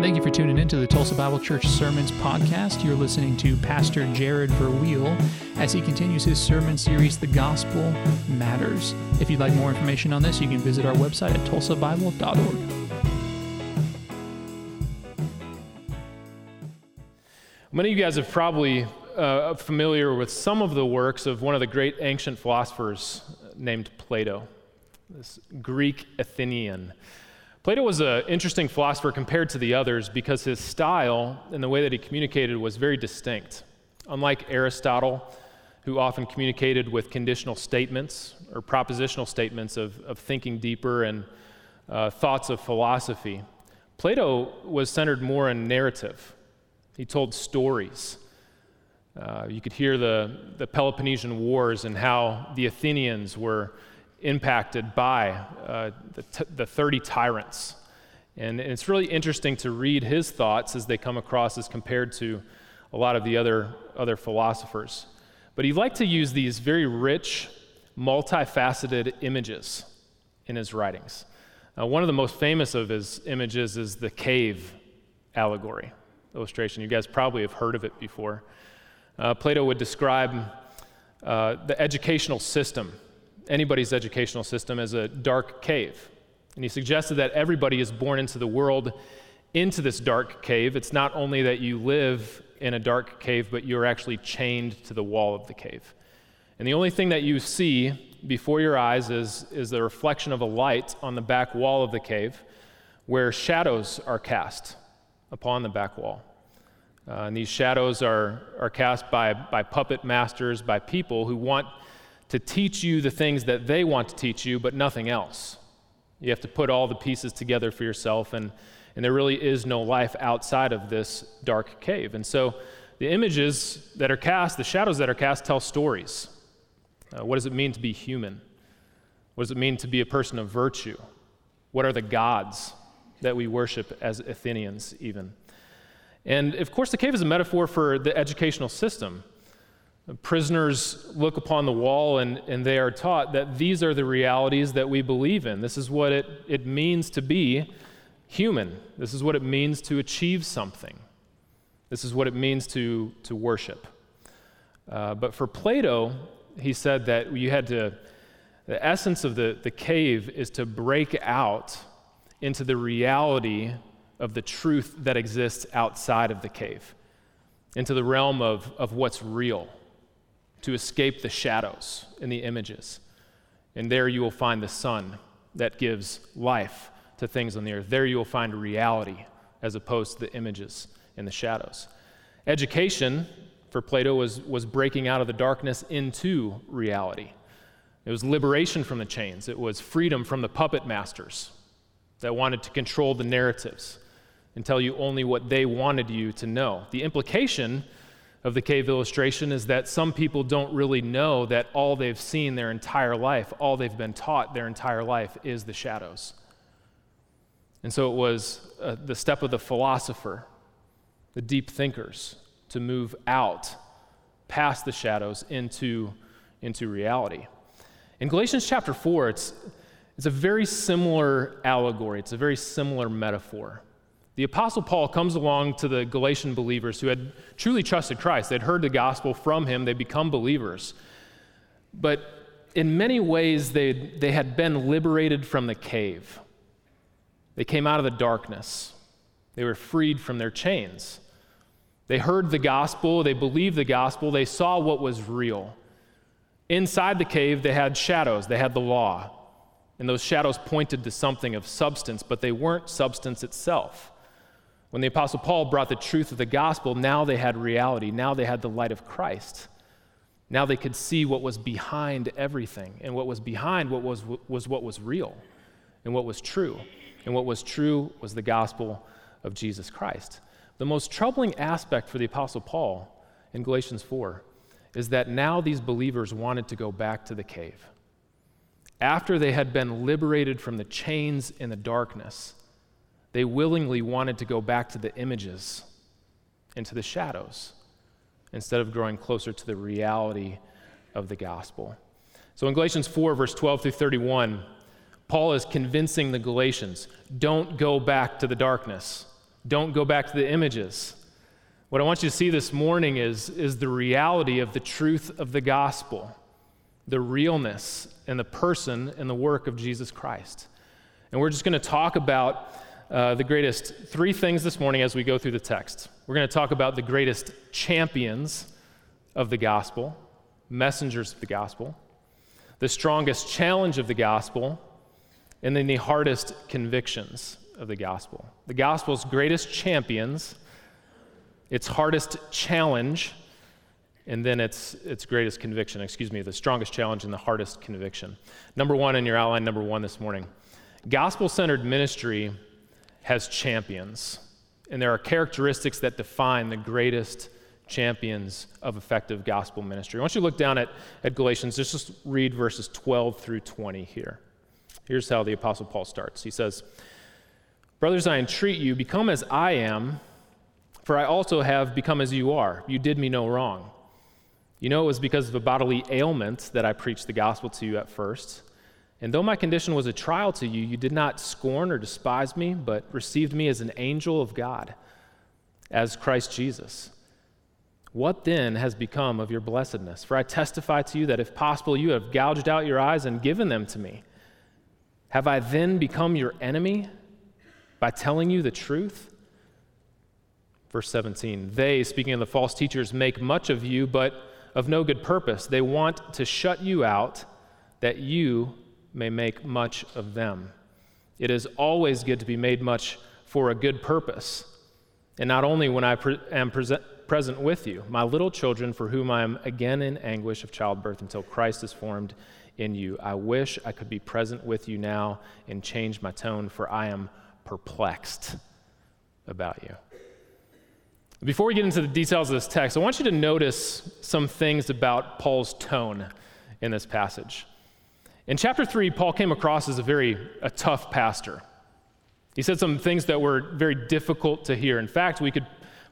Thank you for tuning in to the Tulsa Bible Church Sermons podcast. You're listening to Pastor Jared Verweel as he continues his sermon series, The Gospel Matters. If you'd like more information on this, you can visit our website at tulsabible.org. Many of you guys are probably uh, familiar with some of the works of one of the great ancient philosophers named Plato, this Greek Athenian. Plato was an interesting philosopher compared to the others because his style and the way that he communicated was very distinct. Unlike Aristotle, who often communicated with conditional statements or propositional statements of, of thinking deeper and uh, thoughts of philosophy, Plato was centered more in narrative. He told stories. Uh, you could hear the, the Peloponnesian Wars and how the Athenians were impacted by uh, the, t- the 30 tyrants. And, and it's really interesting to read his thoughts as they come across as compared to a lot of the other, other philosophers. But he liked to use these very rich, multifaceted images in his writings. Uh, one of the most famous of his images is the cave allegory illustration. You guys probably have heard of it before. Uh, Plato would describe uh, the educational system anybody's educational system as a dark cave. And he suggested that everybody is born into the world into this dark cave. It's not only that you live in a dark cave, but you're actually chained to the wall of the cave. And the only thing that you see before your eyes is, is the reflection of a light on the back wall of the cave where shadows are cast upon the back wall. Uh, and these shadows are, are cast by, by puppet masters, by people who want to teach you the things that they want to teach you, but nothing else. You have to put all the pieces together for yourself, and, and there really is no life outside of this dark cave. And so the images that are cast, the shadows that are cast, tell stories. Uh, what does it mean to be human? What does it mean to be a person of virtue? What are the gods that we worship as Athenians, even? And of course, the cave is a metaphor for the educational system. Prisoners look upon the wall and, and they are taught that these are the realities that we believe in. This is what it, it means to be human. This is what it means to achieve something. This is what it means to, to worship. Uh, but for Plato, he said that you had to, the essence of the, the cave is to break out into the reality of the truth that exists outside of the cave, into the realm of, of what's real to escape the shadows and the images. And there you will find the sun that gives life to things on the earth. There you will find reality as opposed to the images and the shadows. Education for Plato was, was breaking out of the darkness into reality. It was liberation from the chains, it was freedom from the puppet masters that wanted to control the narratives and tell you only what they wanted you to know. The implication of the cave illustration is that some people don't really know that all they've seen their entire life, all they've been taught their entire life, is the shadows. And so it was uh, the step of the philosopher, the deep thinkers, to move out past the shadows into, into reality. In Galatians chapter 4, it's, it's a very similar allegory, it's a very similar metaphor. The Apostle Paul comes along to the Galatian believers who had truly trusted Christ. They'd heard the gospel from him, they'd become believers. But in many ways, they, they had been liberated from the cave. They came out of the darkness, they were freed from their chains. They heard the gospel, they believed the gospel, they saw what was real. Inside the cave, they had shadows, they had the law. And those shadows pointed to something of substance, but they weren't substance itself. When the Apostle Paul brought the truth of the gospel, now they had reality. Now they had the light of Christ. Now they could see what was behind everything. And what was behind what was, was what was real and what was true. And what was true was the gospel of Jesus Christ. The most troubling aspect for the Apostle Paul in Galatians 4 is that now these believers wanted to go back to the cave. After they had been liberated from the chains in the darkness, they willingly wanted to go back to the images and to the shadows instead of growing closer to the reality of the gospel. So in Galatians 4, verse 12 through 31, Paul is convincing the Galatians don't go back to the darkness. Don't go back to the images. What I want you to see this morning is, is the reality of the truth of the gospel, the realness and the person and the work of Jesus Christ. And we're just going to talk about uh, the greatest three things this morning as we go through the text. We're going to talk about the greatest champions of the gospel, messengers of the gospel, the strongest challenge of the gospel, and then the hardest convictions of the gospel. The gospel's greatest champions, its hardest challenge, and then its, its greatest conviction. Excuse me, the strongest challenge and the hardest conviction. Number one in your outline, number one this morning. Gospel centered ministry has champions, and there are characteristics that define the greatest champions of effective gospel ministry. Want you look down at, at Galatians, just, just read verses 12 through 20 here. Here's how the Apostle Paul starts. He says, Brothers, I entreat you, become as I am, for I also have become as you are. You did me no wrong. You know, it was because of a bodily ailment that I preached the gospel to you at first. And though my condition was a trial to you, you did not scorn or despise me, but received me as an angel of God, as Christ Jesus. What then has become of your blessedness? For I testify to you that if possible, you have gouged out your eyes and given them to me. Have I then become your enemy by telling you the truth? Verse 17 They, speaking of the false teachers, make much of you, but of no good purpose. They want to shut you out that you may make much of them. It is always good to be made much for a good purpose. And not only when I pre- am present present with you, my little children, for whom I am again in anguish of childbirth until Christ is formed in you. I wish I could be present with you now and change my tone, for I am perplexed about you. Before we get into the details of this text, I want you to notice some things about Paul's tone in this passage. In chapter 3, Paul came across as a very a tough pastor. He said some things that were very difficult to hear. In fact, we could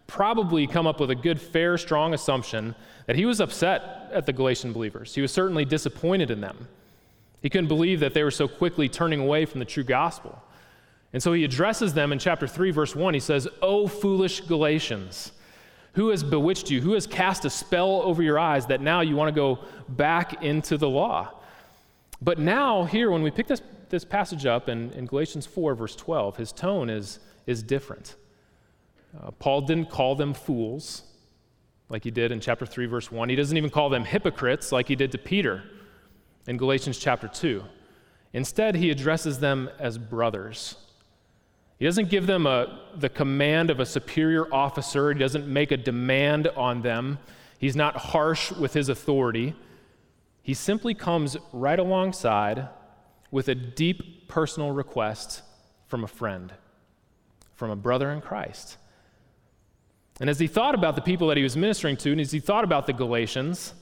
probably come up with a good, fair, strong assumption that he was upset at the Galatian believers. He was certainly disappointed in them. He couldn't believe that they were so quickly turning away from the true gospel. And so he addresses them in chapter 3, verse 1. He says, O foolish Galatians, who has bewitched you? Who has cast a spell over your eyes that now you want to go back into the law? But now, here, when we pick this, this passage up in, in Galatians 4, verse 12, his tone is, is different. Uh, Paul didn't call them fools like he did in chapter 3, verse 1. He doesn't even call them hypocrites like he did to Peter in Galatians chapter 2. Instead, he addresses them as brothers. He doesn't give them a, the command of a superior officer, he doesn't make a demand on them. He's not harsh with his authority. He simply comes right alongside with a deep personal request from a friend, from a brother in Christ. And as he thought about the people that he was ministering to, and as he thought about the Galatians,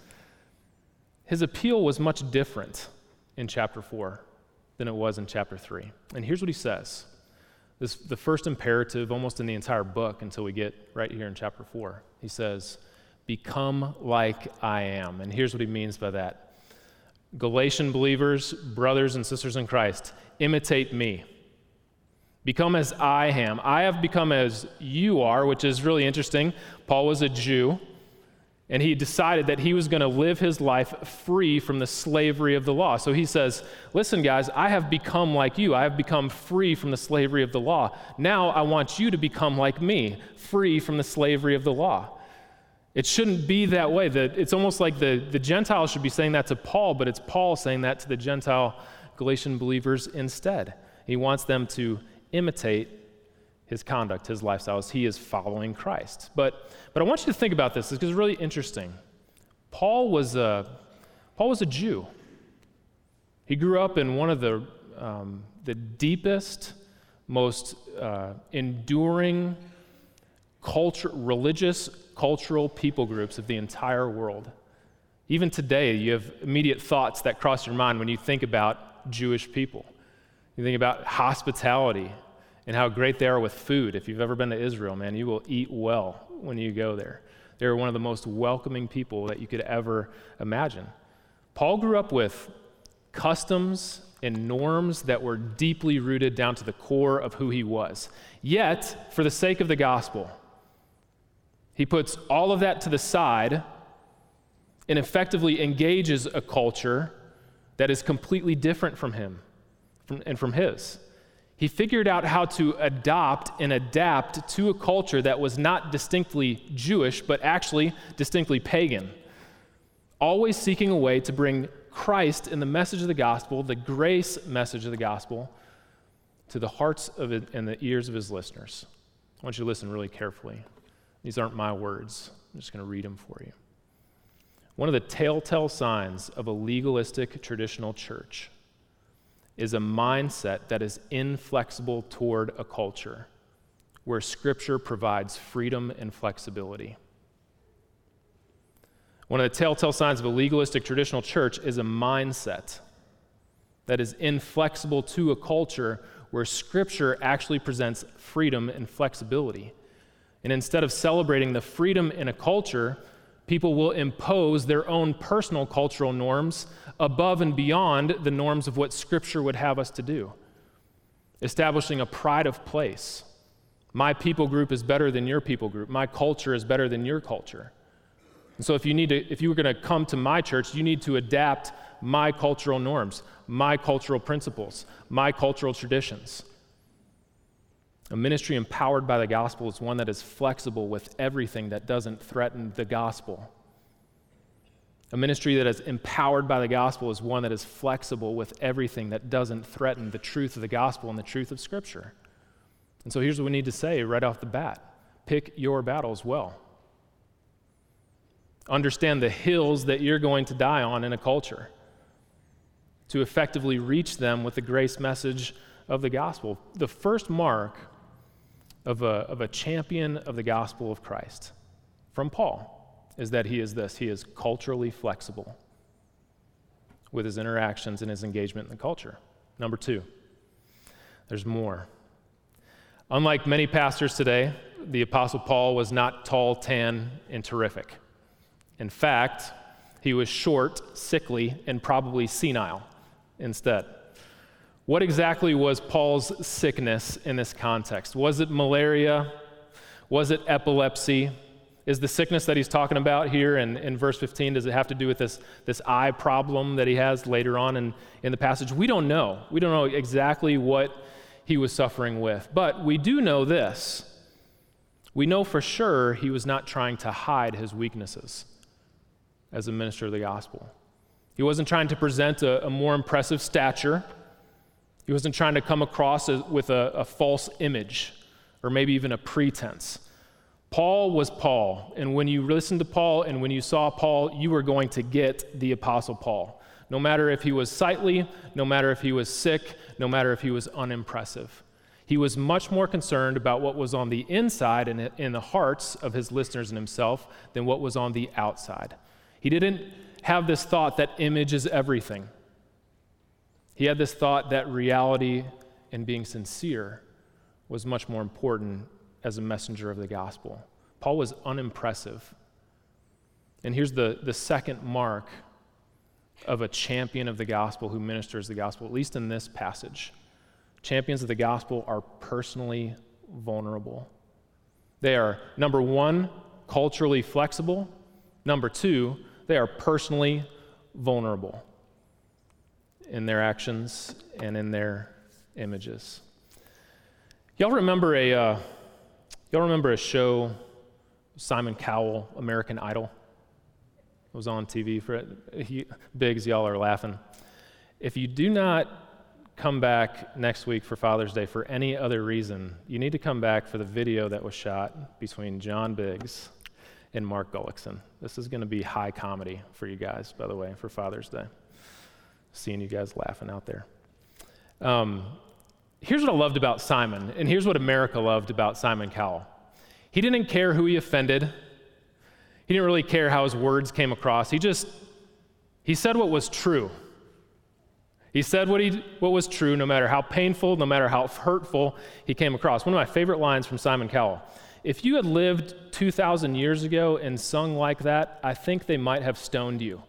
his appeal was much different in chapter 4 than it was in chapter 3. And here's what he says this, the first imperative almost in the entire book until we get right here in chapter 4. He says, Become like I am. And here's what he means by that Galatian believers, brothers and sisters in Christ, imitate me. Become as I am. I have become as you are, which is really interesting. Paul was a Jew, and he decided that he was going to live his life free from the slavery of the law. So he says, Listen, guys, I have become like you. I have become free from the slavery of the law. Now I want you to become like me, free from the slavery of the law. It shouldn't be that way. it's almost like the, the Gentiles should be saying that to Paul, but it's Paul saying that to the Gentile Galatian believers instead. He wants them to imitate his conduct, his lifestyle, as he is following Christ. But, but I want you to think about this because it's really interesting. Paul was a, Paul was a Jew. He grew up in one of the, um, the deepest, most uh, enduring culture, religious, cultural people groups of the entire world. Even today, you have immediate thoughts that cross your mind when you think about Jewish people. You think about hospitality and how great they are with food. If you've ever been to Israel, man, you will eat well when you go there. They're one of the most welcoming people that you could ever imagine. Paul grew up with customs and norms that were deeply rooted down to the core of who he was. Yet, for the sake of the gospel, he puts all of that to the side and effectively engages a culture that is completely different from him and from his. He figured out how to adopt and adapt to a culture that was not distinctly Jewish, but actually distinctly pagan, always seeking a way to bring Christ and the message of the gospel, the grace message of the gospel, to the hearts of it and the ears of his listeners. I want you to listen really carefully. These aren't my words, I'm just going to read them for you. One of the telltale signs of a legalistic traditional church is a mindset that is inflexible toward a culture where Scripture provides freedom and flexibility. One of the telltale signs of a legalistic traditional church is a mindset that is inflexible to a culture where Scripture actually presents freedom and flexibility. And instead of celebrating the freedom in a culture, people will impose their own personal cultural norms above and beyond the norms of what Scripture would have us to do, establishing a pride of place. My people group is better than your people group. My culture is better than your culture. And so if you need to, if you were going to come to my church, you need to adapt my cultural norms, my cultural principles, my cultural traditions. A ministry empowered by the gospel is one that is flexible with everything that doesn't threaten the gospel. A ministry that is empowered by the gospel is one that is flexible with everything that doesn't threaten the truth of the gospel and the truth of Scripture. And so here's what we need to say right off the bat pick your battles well. Understand the hills that you're going to die on in a culture to effectively reach them with the grace message of the gospel. The first mark of a, of a champion of the gospel of Christ from Paul is that he is this he is culturally flexible with his interactions and his engagement in the culture. Number two, there's more. Unlike many pastors today, the Apostle Paul was not tall, tan, and terrific. In fact, he was short, sickly, and probably senile instead. What exactly was Paul's sickness in this context? Was it malaria? Was it epilepsy? Is the sickness that he's talking about here in, in verse 15, does it have to do with this, this eye problem that he has later on in, in the passage? We don't know. We don't know exactly what he was suffering with. But we do know this. We know for sure he was not trying to hide his weaknesses as a minister of the gospel. He wasn't trying to present a, a more impressive stature. He wasn't trying to come across with a, a false image or maybe even a pretense. Paul was Paul, and when you listened to Paul and when you saw Paul, you were going to get the Apostle Paul. No matter if he was sightly, no matter if he was sick, no matter if he was unimpressive. He was much more concerned about what was on the inside and in the hearts of his listeners and himself than what was on the outside. He didn't have this thought that image is everything. He had this thought that reality and being sincere was much more important as a messenger of the gospel. Paul was unimpressive. And here's the, the second mark of a champion of the gospel who ministers the gospel, at least in this passage. Champions of the gospel are personally vulnerable. They are, number one, culturally flexible. Number two, they are personally vulnerable in their actions and in their images. Y'all remember a uh, y'all remember a show, Simon Cowell, American Idol? It was on TV for he, Biggs. Y'all are laughing. If you do not come back next week for Father's Day for any other reason, you need to come back for the video that was shot between John Biggs and Mark Gullickson. This is going to be high comedy for you guys, by the way, for Father's Day. Seeing you guys laughing out there. Um, here's what I loved about Simon, and here's what America loved about Simon Cowell. He didn't care who he offended. He didn't really care how his words came across. He just he said what was true. He said what, he, what was true, no matter how painful, no matter how hurtful he came across. One of my favorite lines from Simon Cowell if you had lived 2,000 years ago and sung like that, I think they might have stoned you.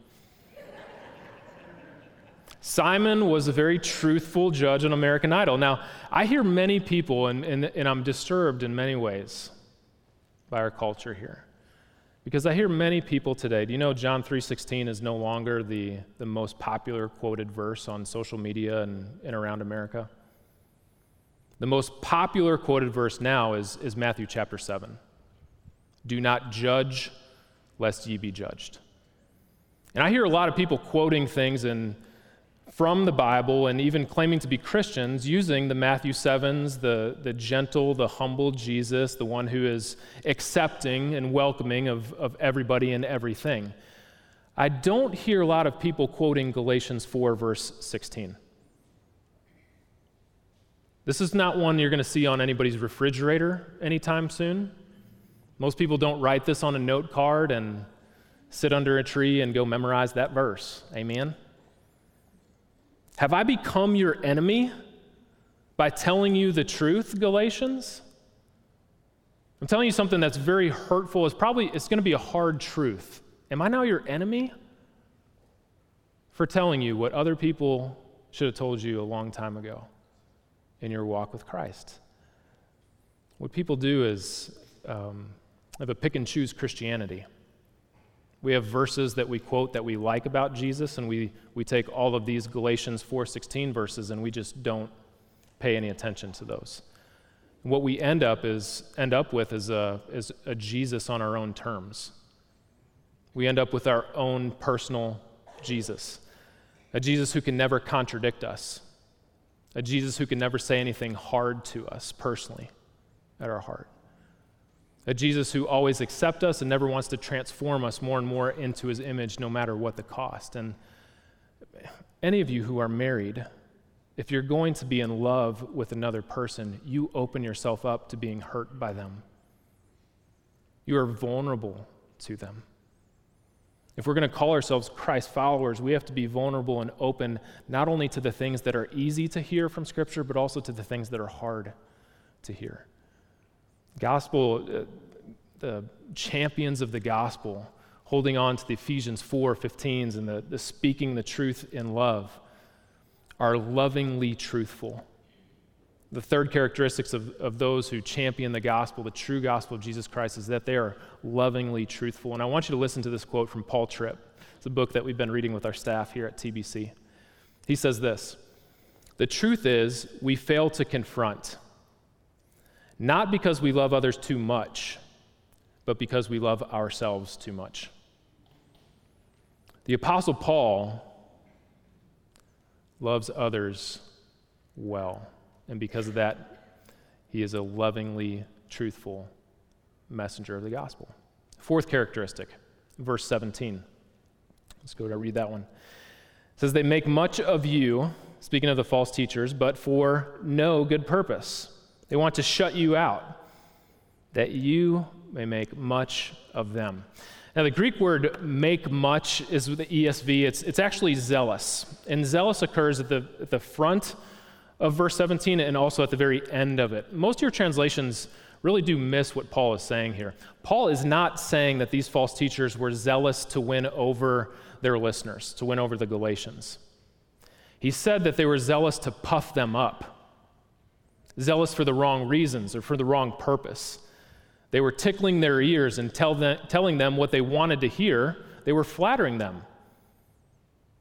Simon was a very truthful judge on American Idol. Now, I hear many people, and, and, and I'm disturbed in many ways by our culture here. Because I hear many people today, do you know John 3.16 is no longer the, the most popular quoted verse on social media and, and around America? The most popular quoted verse now is, is Matthew chapter 7. Do not judge, lest ye be judged. And I hear a lot of people quoting things in from the Bible and even claiming to be Christians using the Matthew 7s, the, the gentle, the humble Jesus, the one who is accepting and welcoming of, of everybody and everything. I don't hear a lot of people quoting Galatians 4, verse 16. This is not one you're going to see on anybody's refrigerator anytime soon. Most people don't write this on a note card and sit under a tree and go memorize that verse. Amen? Have I become your enemy by telling you the truth, Galatians? I'm telling you something that's very hurtful. It's probably it's going to be a hard truth. Am I now your enemy for telling you what other people should have told you a long time ago in your walk with Christ? What people do is um, have a pick and choose Christianity. We have verses that we quote that we like about Jesus, and we, we take all of these Galatians 4.16 verses and we just don't pay any attention to those. what we end up is end up with is a, is a Jesus on our own terms. We end up with our own personal Jesus, a Jesus who can never contradict us, a Jesus who can never say anything hard to us personally at our heart a Jesus who always accepts us and never wants to transform us more and more into his image, no matter what the cost. And any of you who are married, if you're going to be in love with another person, you open yourself up to being hurt by them. You are vulnerable to them. If we're going to call ourselves Christ followers, we have to be vulnerable and open not only to the things that are easy to hear from Scripture, but also to the things that are hard to hear. Gospel, uh, the champions of the gospel, holding on to the Ephesians 4 15s and the, the speaking the truth in love, are lovingly truthful. The third characteristics of, of those who champion the gospel, the true gospel of Jesus Christ, is that they are lovingly truthful. And I want you to listen to this quote from Paul Tripp. It's a book that we've been reading with our staff here at TBC. He says this The truth is, we fail to confront not because we love others too much, but because we love ourselves too much. The Apostle Paul loves others well, and because of that, he is a lovingly truthful messenger of the gospel. Fourth characteristic, verse 17. Let's go to read that one. It says, They make much of you, speaking of the false teachers, but for no good purpose. They want to shut you out, that you may make much of them. Now, the Greek word make much is with the ESV, it's, it's actually zealous. And zealous occurs at the, at the front of verse 17 and also at the very end of it. Most of your translations really do miss what Paul is saying here. Paul is not saying that these false teachers were zealous to win over their listeners, to win over the Galatians. He said that they were zealous to puff them up zealous for the wrong reasons or for the wrong purpose. They were tickling their ears and tell them, telling them what they wanted to hear. They were flattering them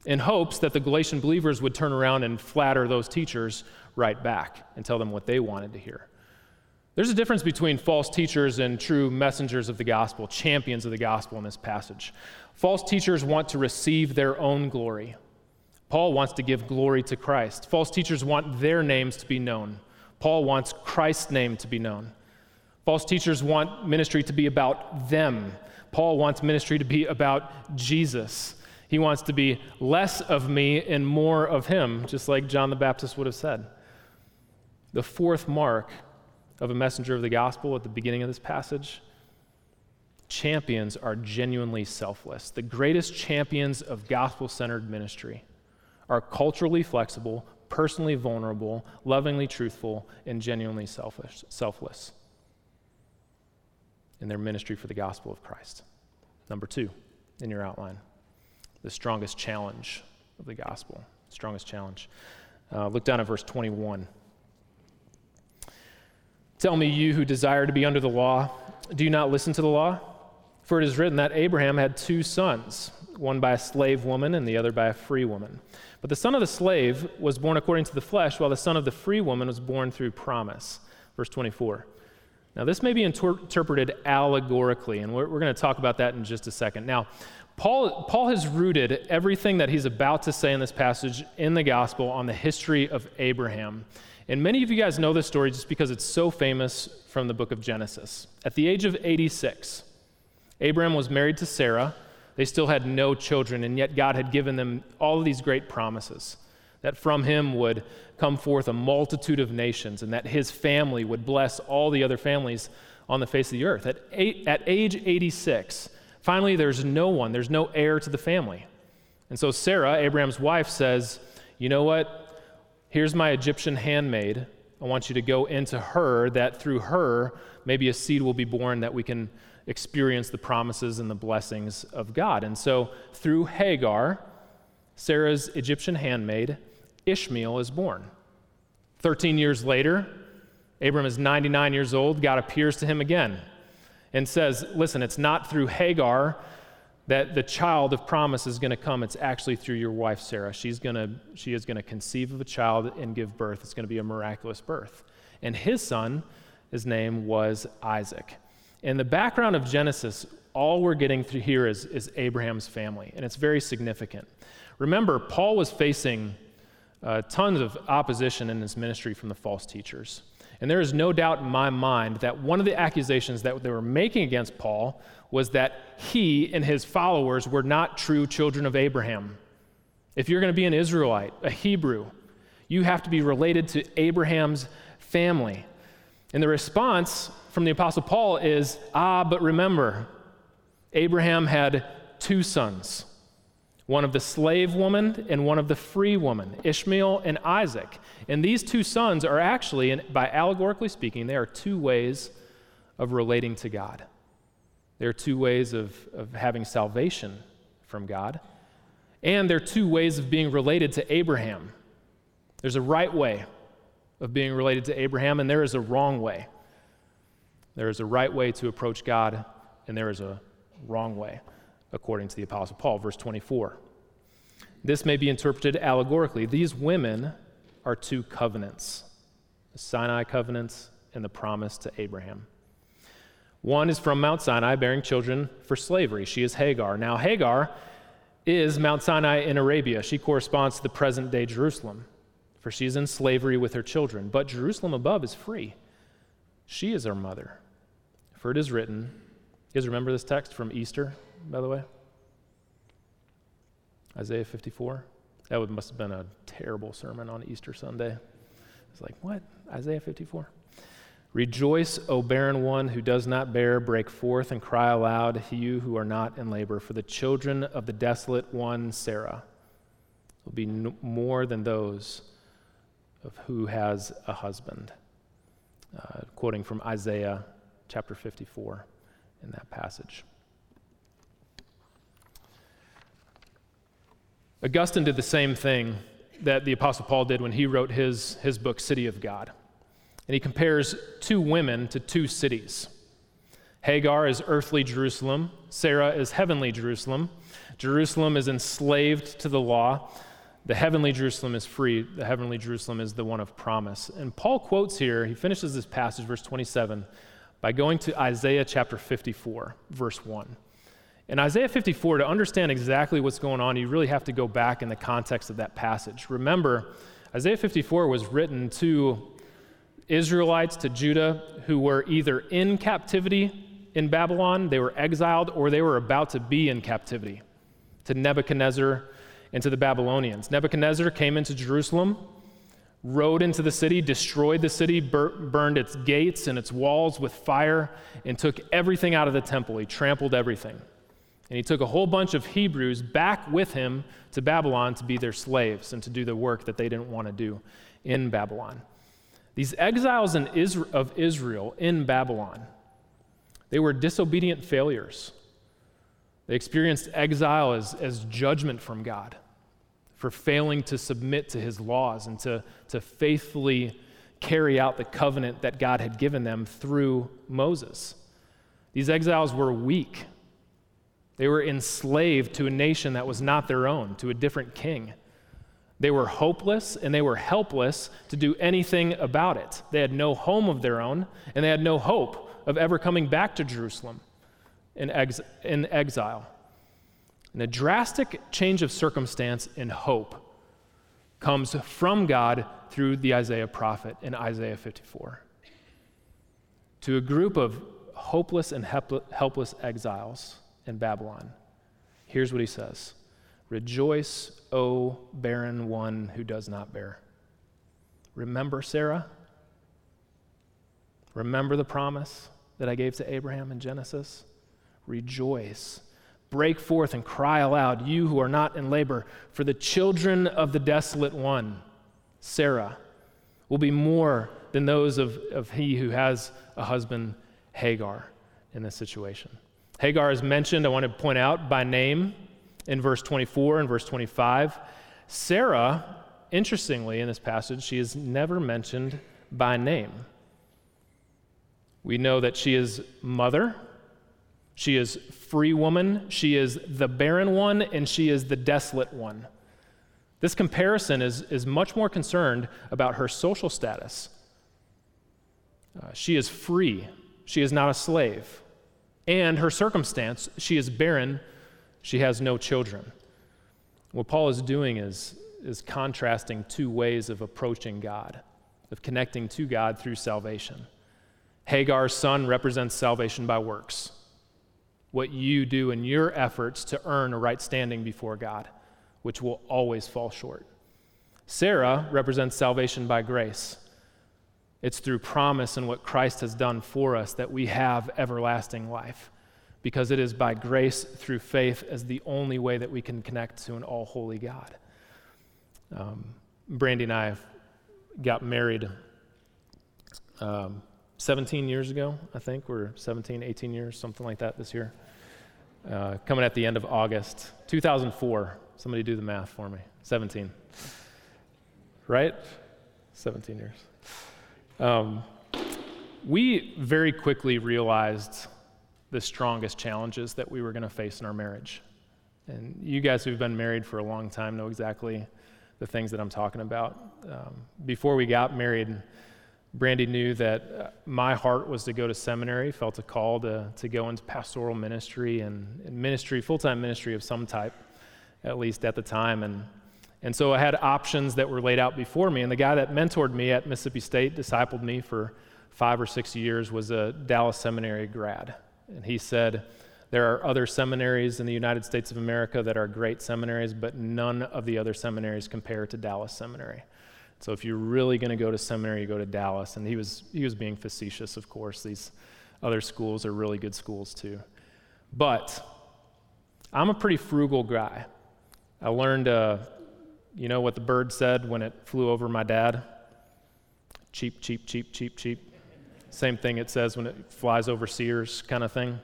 in hopes that the Galatian believers would turn around and flatter those teachers right back and tell them what they wanted to hear. There's a difference between false teachers and true messengers of the gospel, champions of the gospel in this passage. False teachers want to receive their own glory. Paul wants to give glory to Christ. False teachers want their names to be known. Paul wants Christ's name to be known. False teachers want ministry to be about them. Paul wants ministry to be about Jesus. He wants to be less of me and more of him, just like John the Baptist would have said. The fourth mark of a messenger of the gospel at the beginning of this passage champions are genuinely selfless. The greatest champions of gospel centered ministry are culturally flexible, personally vulnerable, lovingly truthful, and genuinely selfish, selfless their ministry for the gospel of Christ. Number two, in your outline, the strongest challenge of the gospel. Strongest challenge. Uh, look down at verse 21. Tell me, you who desire to be under the law, do you not listen to the law? For it is written that Abraham had two sons, one by a slave woman and the other by a free woman. But the son of the slave was born according to the flesh, while the son of the free woman was born through promise. Verse 24. Now, this may be inter- interpreted allegorically, and we're, we're going to talk about that in just a second. Now, Paul, Paul has rooted everything that he's about to say in this passage in the gospel on the history of Abraham. And many of you guys know this story just because it's so famous from the book of Genesis. At the age of 86, Abraham was married to Sarah. They still had no children, and yet God had given them all of these great promises that from him would come forth a multitude of nations, and that his family would bless all the other families on the face of the earth. At, eight, at age 86, finally, there's no one, there's no heir to the family. And so Sarah, Abraham's wife, says, You know what? Here's my Egyptian handmaid. I want you to go into her, that through her, maybe a seed will be born that we can experience the promises and the blessings of God. And so, through Hagar, Sarah's Egyptian handmaid, Ishmael is born. 13 years later, Abram is 99 years old. God appears to him again and says, Listen, it's not through Hagar that the child of promise is going to come. It's actually through your wife, Sarah. She's gonna, she is going to conceive of a child and give birth. It's going to be a miraculous birth. And his son, his name was Isaac. In the background of Genesis, all we're getting through here is, is Abraham's family, and it's very significant. Remember, Paul was facing uh, tons of opposition in his ministry from the false teachers. And there is no doubt in my mind that one of the accusations that they were making against Paul was that he and his followers were not true children of Abraham. If you're going to be an Israelite, a Hebrew, you have to be related to Abraham's family. And the response from the Apostle Paul is ah, but remember, Abraham had two sons one of the slave woman and one of the free woman, Ishmael and Isaac. And these two sons are actually, by allegorically speaking, they are two ways of relating to God. There are two ways of, of having salvation from God, and there are two ways of being related to Abraham. There's a right way of being related to Abraham, and there is a wrong way. There is a right way to approach God, and there is a wrong way, according to the Apostle Paul. Verse 24. This may be interpreted allegorically. These women are two covenants the Sinai covenants and the promise to Abraham. One is from Mount Sinai, bearing children for slavery. She is Hagar. Now, Hagar is Mount Sinai in Arabia. She corresponds to the present day Jerusalem, for she is in slavery with her children. But Jerusalem above is free. She is our mother. For it is written, guys remember this text from Easter, by the way? Isaiah 54? That must have been a terrible sermon on Easter Sunday. It's like, what? Isaiah 54? Rejoice, O barren one who does not bear, break forth and cry aloud, you who are not in labor, for the children of the desolate one, Sarah, will be more than those of who has a husband. Uh, quoting from Isaiah chapter 54 in that passage. Augustine did the same thing that the Apostle Paul did when he wrote his, his book, City of God. And he compares two women to two cities. Hagar is earthly Jerusalem, Sarah is heavenly Jerusalem. Jerusalem is enslaved to the law. The heavenly Jerusalem is free. The heavenly Jerusalem is the one of promise. And Paul quotes here, he finishes this passage, verse 27, by going to Isaiah chapter 54, verse 1. In Isaiah 54, to understand exactly what's going on, you really have to go back in the context of that passage. Remember, Isaiah 54 was written to Israelites to Judah who were either in captivity in Babylon, they were exiled, or they were about to be in captivity to Nebuchadnezzar and to the Babylonians. Nebuchadnezzar came into Jerusalem, rode into the city, destroyed the city, bur- burned its gates and its walls with fire, and took everything out of the temple. He trampled everything. And he took a whole bunch of Hebrews back with him to Babylon to be their slaves and to do the work that they didn't want to do in Babylon. These exiles in Israel, of Israel in Babylon, they were disobedient failures. They experienced exile as, as judgment from God for failing to submit to his laws and to, to faithfully carry out the covenant that God had given them through Moses. These exiles were weak. They were enslaved to a nation that was not their own, to a different king. They were hopeless and they were helpless to do anything about it. They had no home of their own, and they had no hope of ever coming back to Jerusalem in, ex- in exile. And a drastic change of circumstance and hope comes from God through the Isaiah prophet in Isaiah 54. To a group of hopeless and helpless exiles in Babylon, here's what he says Rejoice, O barren one who does not bear. Remember Sarah? Remember the promise that I gave to Abraham in Genesis? Rejoice. Break forth and cry aloud, you who are not in labor, for the children of the desolate one, Sarah, will be more than those of, of he who has a husband, Hagar, in this situation. Hagar is mentioned, I want to point out, by name in verse 24 and verse 25. Sarah, interestingly, in this passage, she is never mentioned by name. We know that she is mother, she is free woman, she is the barren one, and she is the desolate one. This comparison is, is much more concerned about her social status. Uh, she is free, she is not a slave. And her circumstance, she is barren, she has no children. What Paul is doing is, is contrasting two ways of approaching God, of connecting to God through salvation. Hagar's son represents salvation by works, what you do in your efforts to earn a right standing before God, which will always fall short. Sarah represents salvation by grace. It's through promise and what Christ has done for us that we have everlasting life because it is by grace through faith as the only way that we can connect to an all holy God. Um, Brandy and I got married um, 17 years ago, I think. We're 17, 18 years, something like that this year. Uh, coming at the end of August, 2004. Somebody do the math for me. 17. Right? 17 years. Um, we very quickly realized the strongest challenges that we were going to face in our marriage. And you guys who've been married for a long time know exactly the things that I'm talking about. Um, before we got married, Brandy knew that uh, my heart was to go to seminary, felt a call to, to go into pastoral ministry and, and ministry, full time ministry of some type, at least at the time. And, and so I had options that were laid out before me. And the guy that mentored me at Mississippi State, discipled me for five or six years, was a Dallas Seminary grad. And he said, There are other seminaries in the United States of America that are great seminaries, but none of the other seminaries compare to Dallas Seminary. So if you're really going to go to seminary, you go to Dallas. And he was, he was being facetious, of course. These other schools are really good schools, too. But I'm a pretty frugal guy. I learned, uh, you know, what the bird said when it flew over my dad? Cheap, cheap, cheap, cheap, cheap. Same thing it says when it flies over Sears, kind of thing.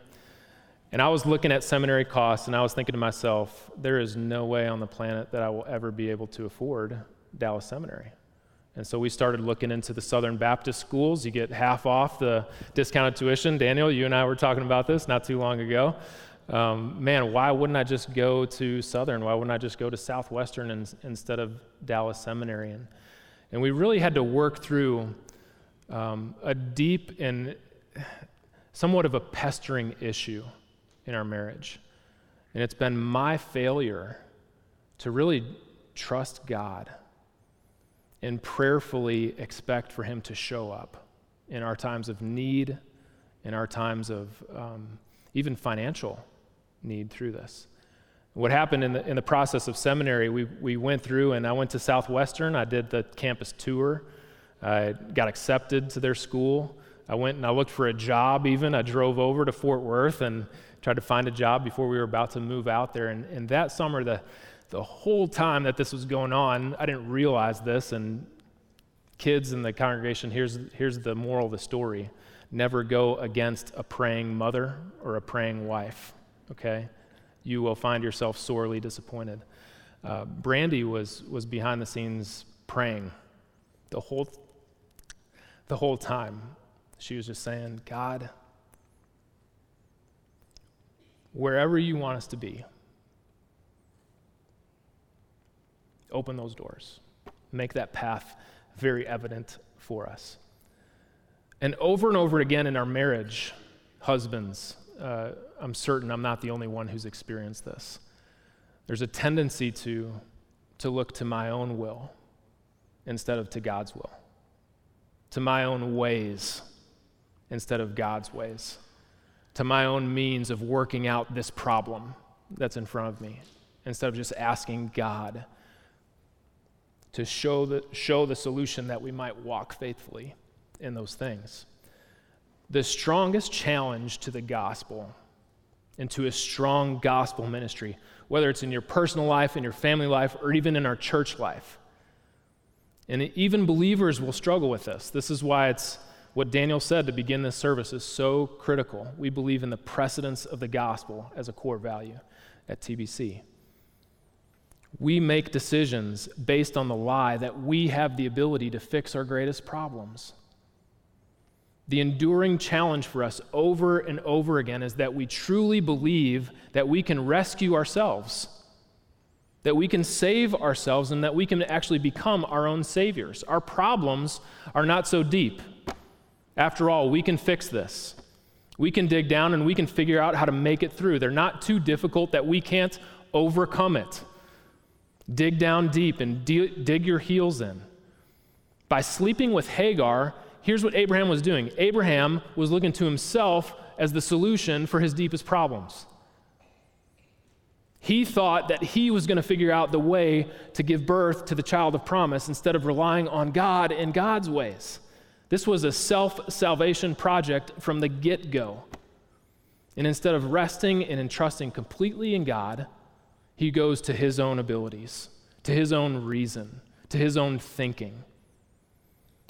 And I was looking at seminary costs and I was thinking to myself, there is no way on the planet that I will ever be able to afford Dallas Seminary. And so we started looking into the Southern Baptist schools. You get half off the discounted tuition. Daniel, you and I were talking about this not too long ago. Um, man, why wouldn't I just go to Southern? Why wouldn't I just go to Southwestern in, instead of Dallas Seminary? And, and we really had to work through um, a deep and somewhat of a pestering issue in our marriage. And it's been my failure to really trust God and prayerfully expect for Him to show up in our times of need, in our times of um, even financial need through this. What happened in the, in the process of seminary, we, we went through and I went to Southwestern. I did the campus tour. I got accepted to their school. I went and I looked for a job, even. I drove over to Fort Worth and tried to find a job before we were about to move out there. And, and that summer, the, the whole time that this was going on, I didn't realize this. And kids in the congregation, here's, here's the moral of the story never go against a praying mother or a praying wife, okay? You will find yourself sorely disappointed. Uh, Brandy was, was behind the scenes praying the whole, the whole time. She was just saying, God, wherever you want us to be, open those doors. Make that path very evident for us. And over and over again in our marriage, husbands, uh, I'm certain I'm not the only one who's experienced this. There's a tendency to, to look to my own will instead of to God's will, to my own ways instead of God's ways, to my own means of working out this problem that's in front of me instead of just asking God to show the, show the solution that we might walk faithfully in those things. The strongest challenge to the gospel and to a strong gospel ministry, whether it's in your personal life, in your family life, or even in our church life. And even believers will struggle with this. This is why it's what Daniel said to begin this service is so critical. We believe in the precedence of the gospel as a core value at TBC we make decisions based on the lie that we have the ability to fix our greatest problems. The enduring challenge for us over and over again is that we truly believe that we can rescue ourselves, that we can save ourselves, and that we can actually become our own saviors. Our problems are not so deep. After all, we can fix this. We can dig down and we can figure out how to make it through. They're not too difficult that we can't overcome it. Dig down deep and de- dig your heels in. By sleeping with Hagar, here's what Abraham was doing Abraham was looking to himself as the solution for his deepest problems. He thought that he was going to figure out the way to give birth to the child of promise instead of relying on God and God's ways. This was a self salvation project from the get go. And instead of resting and entrusting completely in God, he goes to his own abilities, to his own reason, to his own thinking.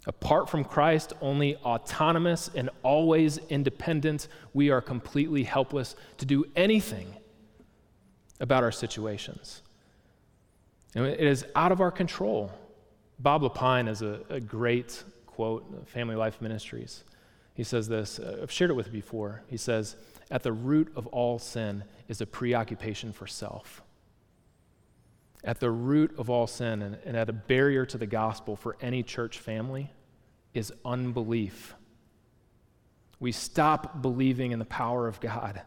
Apart from Christ, only autonomous and always independent, we are completely helpless to do anything about our situations. And it is out of our control. Bob Lepine is a, a great quote, Family Life Ministries. He says this, uh, I've shared it with you before. He says, At the root of all sin is a preoccupation for self at the root of all sin and, and, at a barrier to the gospel for any church family is unbelief. We stop believing in the power of God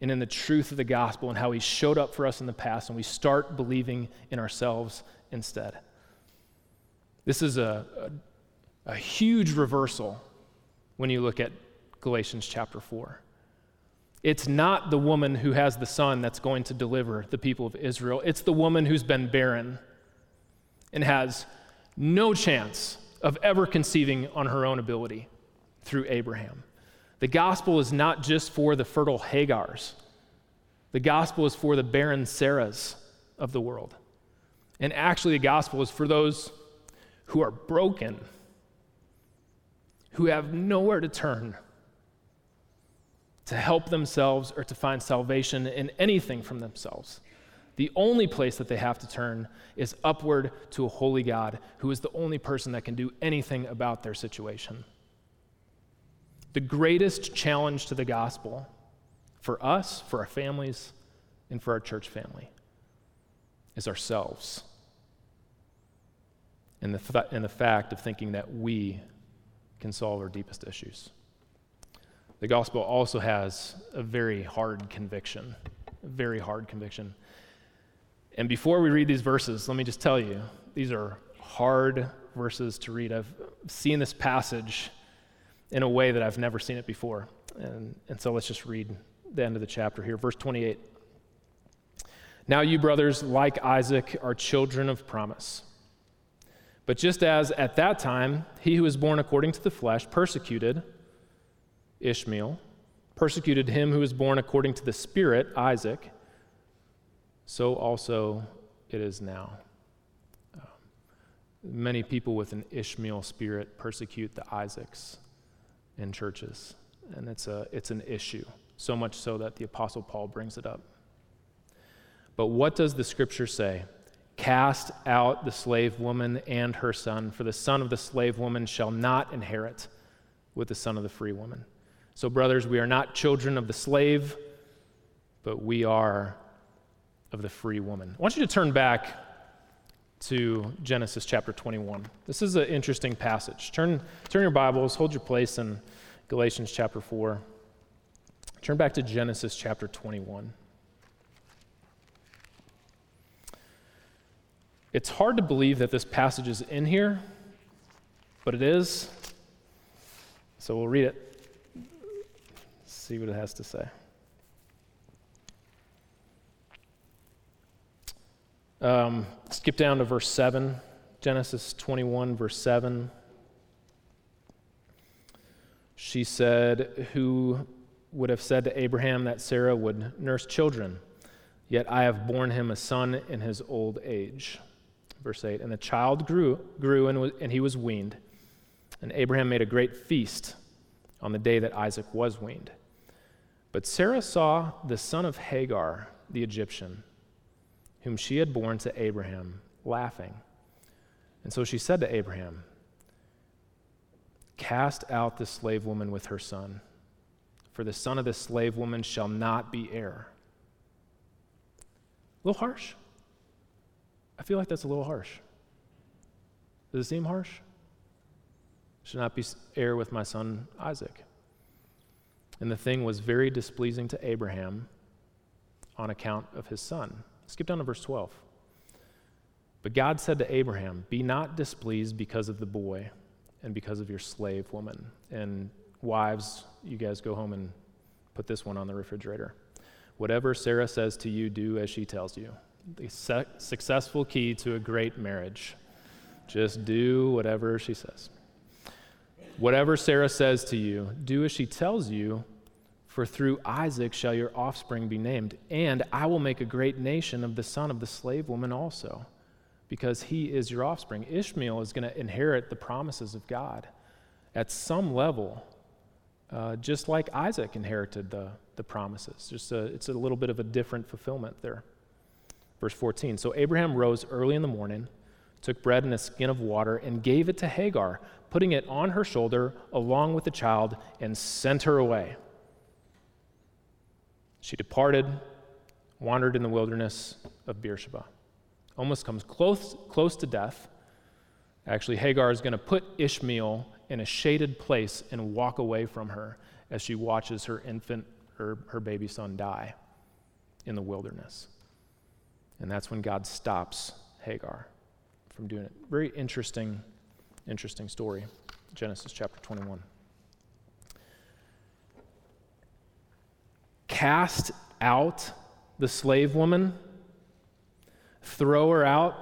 and in the truth of the gospel and how He showed up for us in the past, and we start believing in ourselves instead. This is a, a, a huge reversal when you look at Galatians chapter 4. It's not the woman who has the son that's going to deliver the people of Israel. It's the woman who's been barren and has no chance of ever conceiving on her own ability through Abraham. The gospel is not just for the fertile Hagars, the gospel is for the barren Sarahs of the world. And actually, the gospel is for those who are broken, who have nowhere to turn to help themselves or to find salvation in anything from themselves. The only place that they have to turn is upward to a holy God who is the only person that can do anything about their situation. The greatest challenge to the gospel for us, for our families, and for our church family is ourselves. And the, th- and the fact of thinking that we can solve our deepest issues. The gospel also has a very hard conviction, a very hard conviction. And before we read these verses, let me just tell you, these are hard verses to read. I've seen this passage in a way that I've never seen it before. And, and so let's just read the end of the chapter here. Verse 28. Now, you brothers, like Isaac, are children of promise. But just as at that time he who was born according to the flesh persecuted, Ishmael, persecuted him who was born according to the Spirit, Isaac, so also it is now. Uh, many people with an Ishmael spirit persecute the Isaacs in churches, and it's, a, it's an issue, so much so that the Apostle Paul brings it up. But what does the scripture say? Cast out the slave woman and her son, for the son of the slave woman shall not inherit with the son of the free woman. So, brothers, we are not children of the slave, but we are of the free woman. I want you to turn back to Genesis chapter 21. This is an interesting passage. Turn, turn your Bibles, hold your place in Galatians chapter 4. Turn back to Genesis chapter 21. It's hard to believe that this passage is in here, but it is. So we'll read it, see what it has to say. Um, skip down to verse 7, Genesis 21, verse 7. She said, Who would have said to Abraham that Sarah would nurse children? Yet I have borne him a son in his old age. Verse 8 And the child grew, grew and, and he was weaned. And Abraham made a great feast on the day that Isaac was weaned. But Sarah saw the son of Hagar, the Egyptian, whom she had borne to Abraham, laughing. And so she said to Abraham, Cast out the slave woman with her son, for the son of the slave woman shall not be heir. A little harsh. I feel like that's a little harsh. Does it seem harsh? Should not be heir with my son Isaac. And the thing was very displeasing to Abraham on account of his son. Skip down to verse 12. But God said to Abraham, Be not displeased because of the boy and because of your slave woman. And wives, you guys go home and put this one on the refrigerator. Whatever Sarah says to you, do as she tells you the se- successful key to a great marriage. Just do whatever she says. Whatever Sarah says to you, do as she tells you, for through Isaac shall your offspring be named. And I will make a great nation of the son of the slave woman also, because he is your offspring. Ishmael is going to inherit the promises of God at some level, uh, just like Isaac inherited the, the promises. Just a, it's a little bit of a different fulfillment there. Verse 14 So Abraham rose early in the morning, took bread and a skin of water, and gave it to Hagar, putting it on her shoulder along with the child, and sent her away. She departed, wandered in the wilderness of Beersheba. Almost comes close, close to death. Actually, Hagar is going to put Ishmael in a shaded place and walk away from her as she watches her infant, her, her baby son, die in the wilderness. And that's when God stops Hagar from doing it. Very interesting, interesting story. Genesis chapter 21. Cast out the slave woman, throw her out.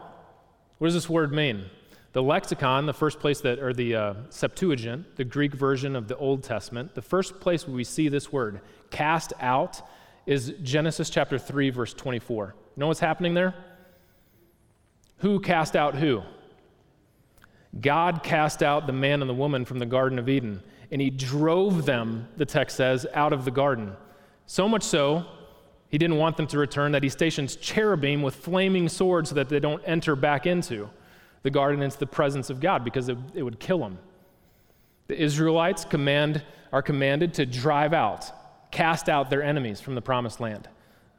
What does this word mean? The lexicon, the first place that, or the uh, Septuagint, the Greek version of the Old Testament, the first place we see this word, cast out, is Genesis chapter 3, verse 24. You know what's happening there? Who cast out who? God cast out the man and the woman from the Garden of Eden, and he drove them, the text says, out of the garden. So much so, he didn't want them to return that he stations cherubim with flaming swords so that they don't enter back into the garden into the presence of God because it, it would kill them. The Israelites command, are commanded to drive out, cast out their enemies from the promised land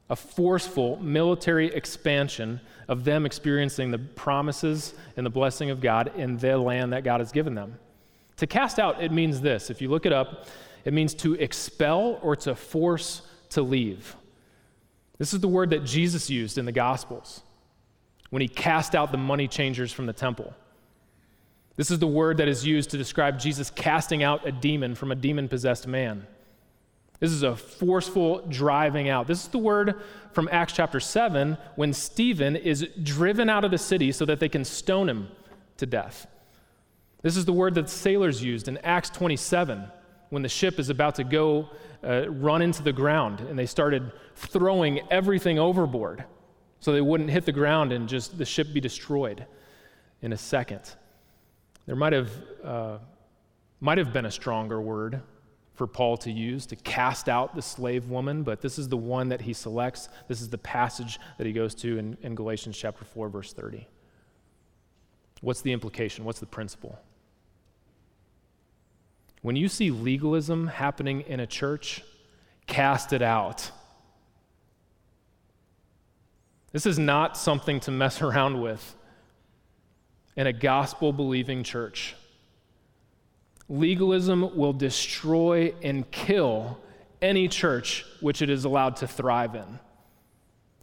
a forceful military expansion of them experiencing the promises and the blessing of God in the land that God has given them. To cast out, it means this. If you look it up, it means to expel or to force to leave. This is the word that Jesus used in the Gospels when he cast out the money changers from the temple. This is the word that is used to describe Jesus casting out a demon from a demon possessed man. This is a forceful driving out. This is the word from Acts chapter 7 when Stephen is driven out of the city so that they can stone him to death. This is the word that sailors used in Acts 27 when the ship is about to go uh, run into the ground and they started throwing everything overboard so they wouldn't hit the ground and just the ship be destroyed in a second. There might have, uh, might have been a stronger word for Paul to use to cast out the slave woman, but this is the one that he selects. This is the passage that he goes to in, in Galatians chapter 4, verse 30. What's the implication? What's the principle? When you see legalism happening in a church, cast it out. This is not something to mess around with in a gospel believing church. Legalism will destroy and kill any church which it is allowed to thrive in.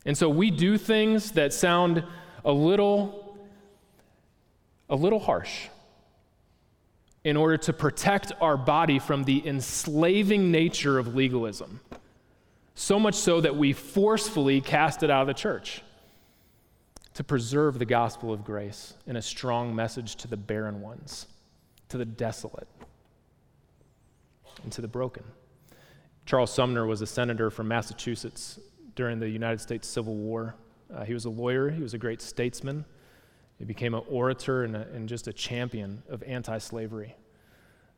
And so we do things that sound a little a little harsh in order to protect our body from the enslaving nature of legalism. So much so that we forcefully cast it out of the church to preserve the gospel of grace in a strong message to the barren ones, to the desolate, and to the broken. Charles Sumner was a senator from Massachusetts during the United States Civil War. Uh, he was a lawyer, he was a great statesman. He became an orator and, a, and just a champion of anti slavery.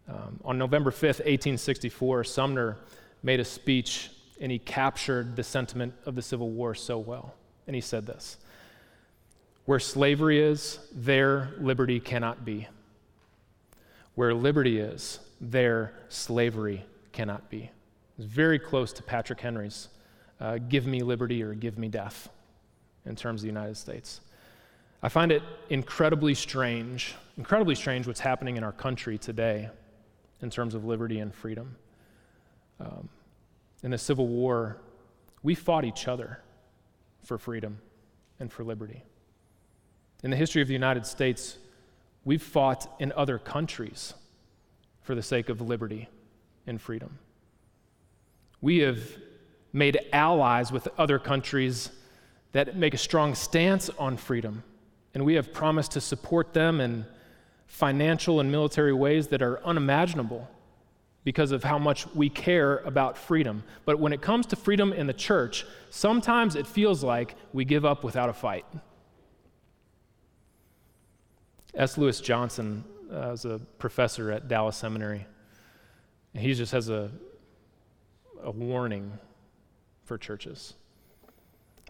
Um, on November 5th, 1864, Sumner made a speech and he captured the sentiment of the Civil War so well. And he said this Where slavery is, there liberty cannot be. Where liberty is, there slavery cannot be. It's very close to Patrick Henry's uh, Give me liberty or give me death in terms of the United States. I find it incredibly strange, incredibly strange what's happening in our country today in terms of liberty and freedom. Um, in the Civil War, we fought each other for freedom and for liberty. In the history of the United States, we've fought in other countries for the sake of liberty and freedom. We have made allies with other countries that make a strong stance on freedom and we have promised to support them in financial and military ways that are unimaginable because of how much we care about freedom. But when it comes to freedom in the church, sometimes it feels like we give up without a fight. S. Lewis Johnson uh, is a professor at Dallas Seminary. He just has a, a warning for churches.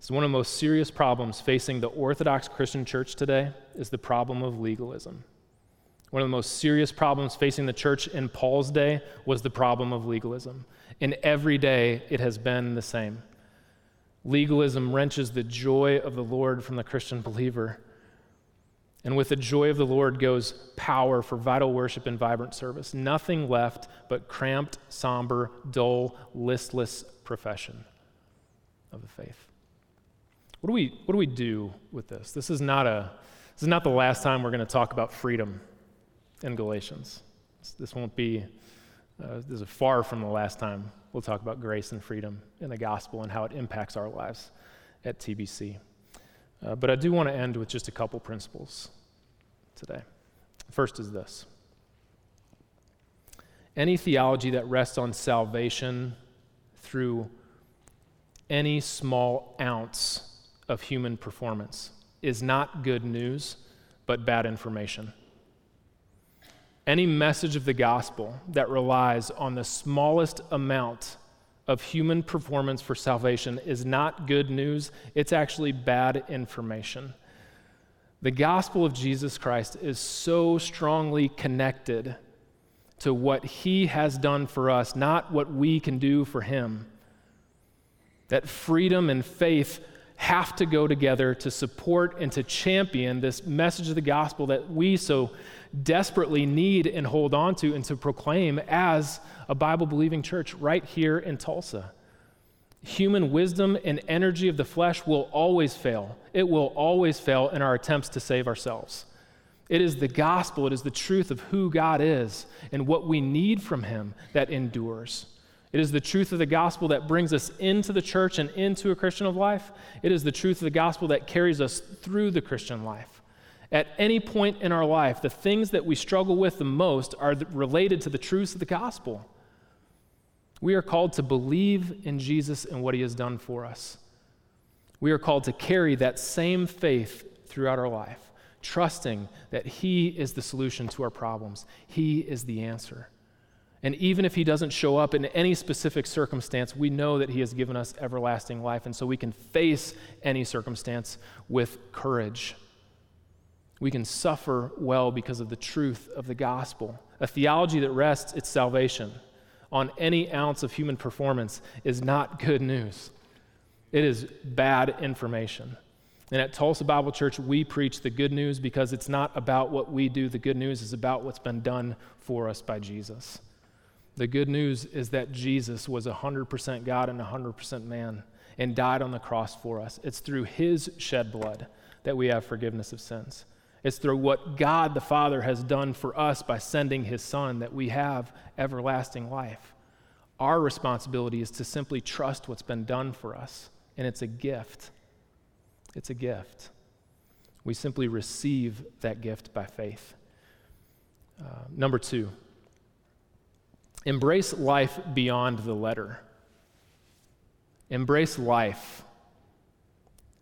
So one of the most serious problems facing the Orthodox Christian church today is the problem of legalism. One of the most serious problems facing the church in Paul's day was the problem of legalism. And every day it has been the same. Legalism wrenches the joy of the Lord from the Christian believer. And with the joy of the Lord goes power for vital worship and vibrant service. Nothing left but cramped, somber, dull, listless profession of the faith. What do we, what do, we do with this? This is, not a, this is not the last time we're going to talk about freedom in Galatians. This won't be, uh, this is far from the last time we'll talk about grace and freedom in the gospel and how it impacts our lives at TBC. Uh, but I do want to end with just a couple principles today. First is this any theology that rests on salvation through any small ounce of human performance is not good news, but bad information. Any message of the gospel that relies on the smallest amount of human performance for salvation is not good news, it's actually bad information. The gospel of Jesus Christ is so strongly connected to what he has done for us, not what we can do for him, that freedom and faith have to go together to support and to champion this message of the gospel that we so desperately need and hold on to and to proclaim as a Bible believing church right here in Tulsa. Human wisdom and energy of the flesh will always fail. It will always fail in our attempts to save ourselves. It is the gospel, it is the truth of who God is and what we need from Him that endures. It is the truth of the gospel that brings us into the church and into a Christian life. It is the truth of the gospel that carries us through the Christian life. At any point in our life, the things that we struggle with the most are related to the truths of the gospel. We are called to believe in Jesus and what he has done for us. We are called to carry that same faith throughout our life, trusting that he is the solution to our problems, he is the answer. And even if he doesn't show up in any specific circumstance, we know that he has given us everlasting life. And so we can face any circumstance with courage. We can suffer well because of the truth of the gospel. A theology that rests its salvation on any ounce of human performance is not good news. It is bad information. And at Tulsa Bible Church, we preach the good news because it's not about what we do. The good news is about what's been done for us by Jesus. The good news is that Jesus was 100% God and 100% man and died on the cross for us. It's through his shed blood that we have forgiveness of sins. It's through what God the Father has done for us by sending his Son that we have everlasting life. Our responsibility is to simply trust what's been done for us, and it's a gift. It's a gift. We simply receive that gift by faith. Uh, number two, embrace life beyond the letter. Embrace life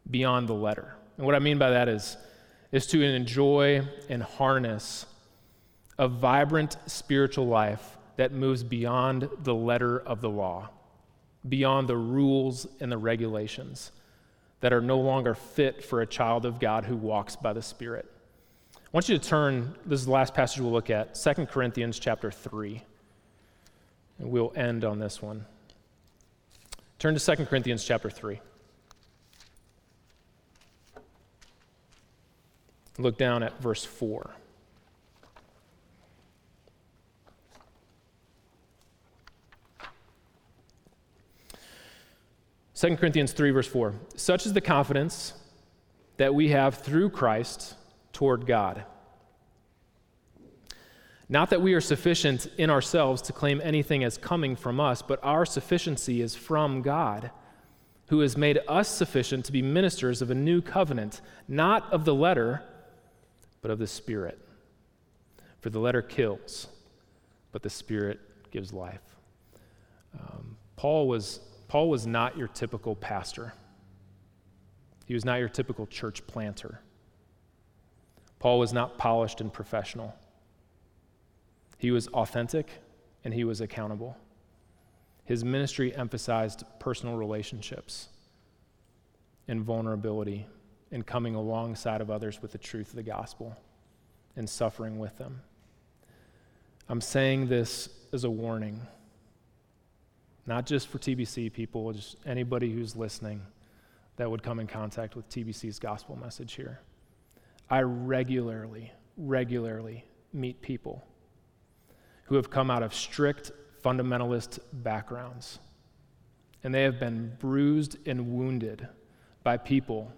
beyond the letter. And what I mean by that is, is to enjoy and harness a vibrant spiritual life that moves beyond the letter of the law, beyond the rules and the regulations that are no longer fit for a child of God who walks by the Spirit. I want you to turn, this is the last passage we'll look at, 2 Corinthians chapter 3. And we'll end on this one. Turn to 2 Corinthians chapter 3. Look down at verse 4. 2 Corinthians 3, verse 4. Such is the confidence that we have through Christ toward God. Not that we are sufficient in ourselves to claim anything as coming from us, but our sufficiency is from God, who has made us sufficient to be ministers of a new covenant, not of the letter, but of the Spirit. For the letter kills, but the Spirit gives life. Um, Paul was Paul was not your typical pastor, he was not your typical church planter. Paul was not polished and professional. He was authentic and he was accountable. His ministry emphasized personal relationships and vulnerability and coming alongside of others with the truth of the gospel and suffering with them. I'm saying this as a warning not just for TBC people, just anybody who's listening that would come in contact with TBC's gospel message here. I regularly, regularly meet people who have come out of strict fundamentalist backgrounds, and they have been bruised and wounded by people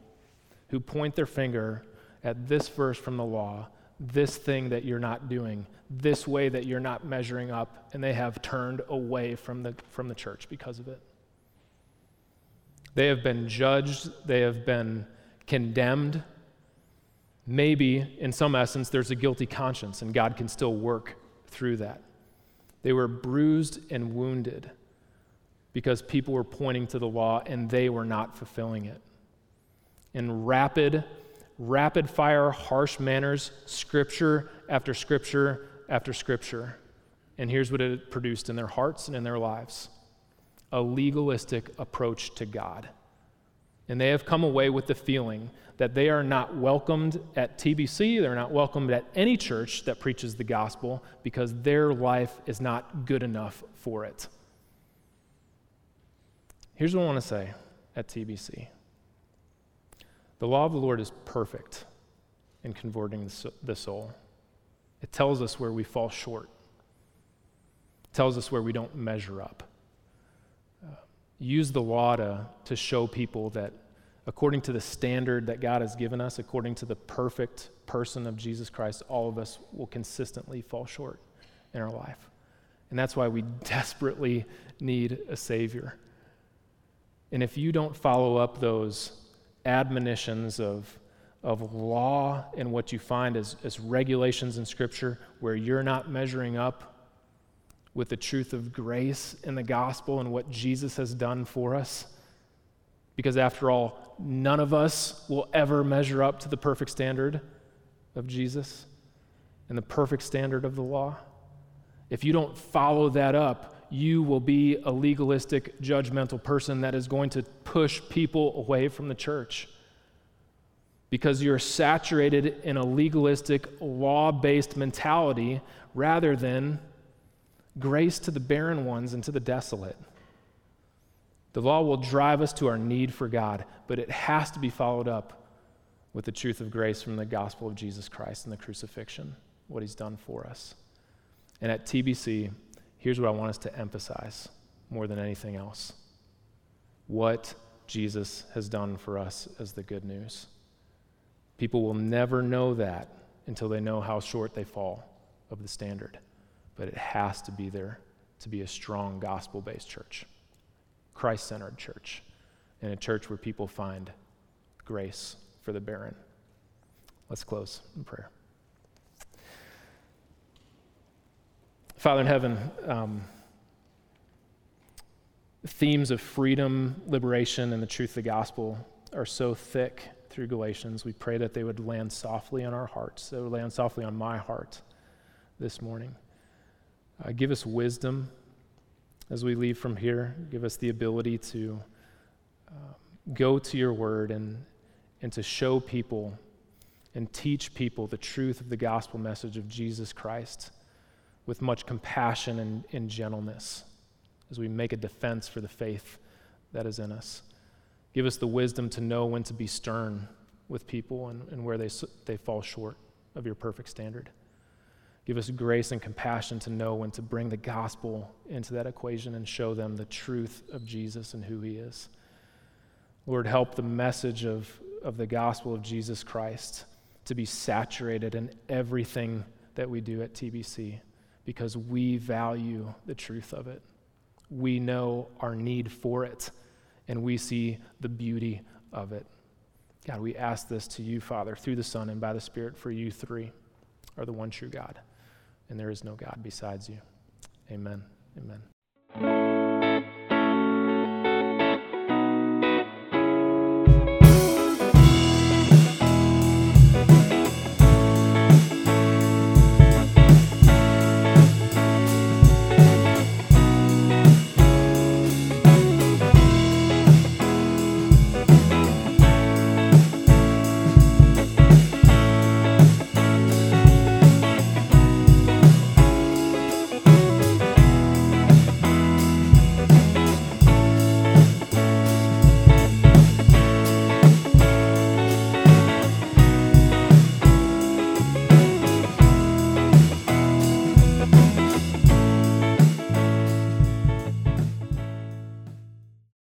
who point their finger at this verse from the law this thing that you're not doing, this way that you're not measuring up, and they have turned away from the, from the church because of it. They have been judged, they have been condemned. Maybe, in some essence, there's a guilty conscience, and God can still work through that. They were bruised and wounded because people were pointing to the law and they were not fulfilling it. In rapid rapid fire, harsh manners, scripture after scripture after scripture. And here's what it produced in their hearts and in their lives a legalistic approach to God. And they have come away with the feeling that they are not welcomed at TBC, they're not welcomed at any church that preaches the gospel because their life is not good enough for it. Here's what I want to say at TBC the law of the Lord is perfect in converting the soul. It tells us where we fall short, it tells us where we don't measure up. Use the law to, to show people that according to the standard that God has given us, according to the perfect person of Jesus Christ, all of us will consistently fall short in our life. And that's why we desperately need a Savior. And if you don't follow up those admonitions of, of law and what you find as, as regulations in Scripture where you're not measuring up with the truth of grace in the gospel and what Jesus has done for us. Because after all, none of us will ever measure up to the perfect standard of Jesus and the perfect standard of the law. If you don't follow that up, you will be a legalistic, judgmental person that is going to push people away from the church because you're saturated in a legalistic, law based mentality rather than grace to the barren ones and to the desolate. The law will drive us to our need for God, but it has to be followed up with the truth of grace from the gospel of Jesus Christ and the crucifixion, what he's done for us. And at TBC, here's what I want us to emphasize more than anything else what Jesus has done for us as the good news. People will never know that until they know how short they fall of the standard. But it has to be there to be a strong gospel based church, Christ centered church, and a church where people find grace for the barren. Let's close in prayer. Father in heaven, um, themes of freedom, liberation, and the truth of the gospel are so thick through Galatians. We pray that they would land softly on our hearts, they would land softly on my heart this morning. Uh, give us wisdom as we leave from here. Give us the ability to uh, go to your word and, and to show people and teach people the truth of the gospel message of Jesus Christ with much compassion and, and gentleness as we make a defense for the faith that is in us. Give us the wisdom to know when to be stern with people and, and where they, they fall short of your perfect standard. Give us grace and compassion to know when to bring the gospel into that equation and show them the truth of Jesus and who he is. Lord, help the message of, of the gospel of Jesus Christ to be saturated in everything that we do at TBC because we value the truth of it. We know our need for it and we see the beauty of it. God, we ask this to you, Father, through the Son and by the Spirit, for you three are the one true God, and there is no God besides you. Amen. Amen.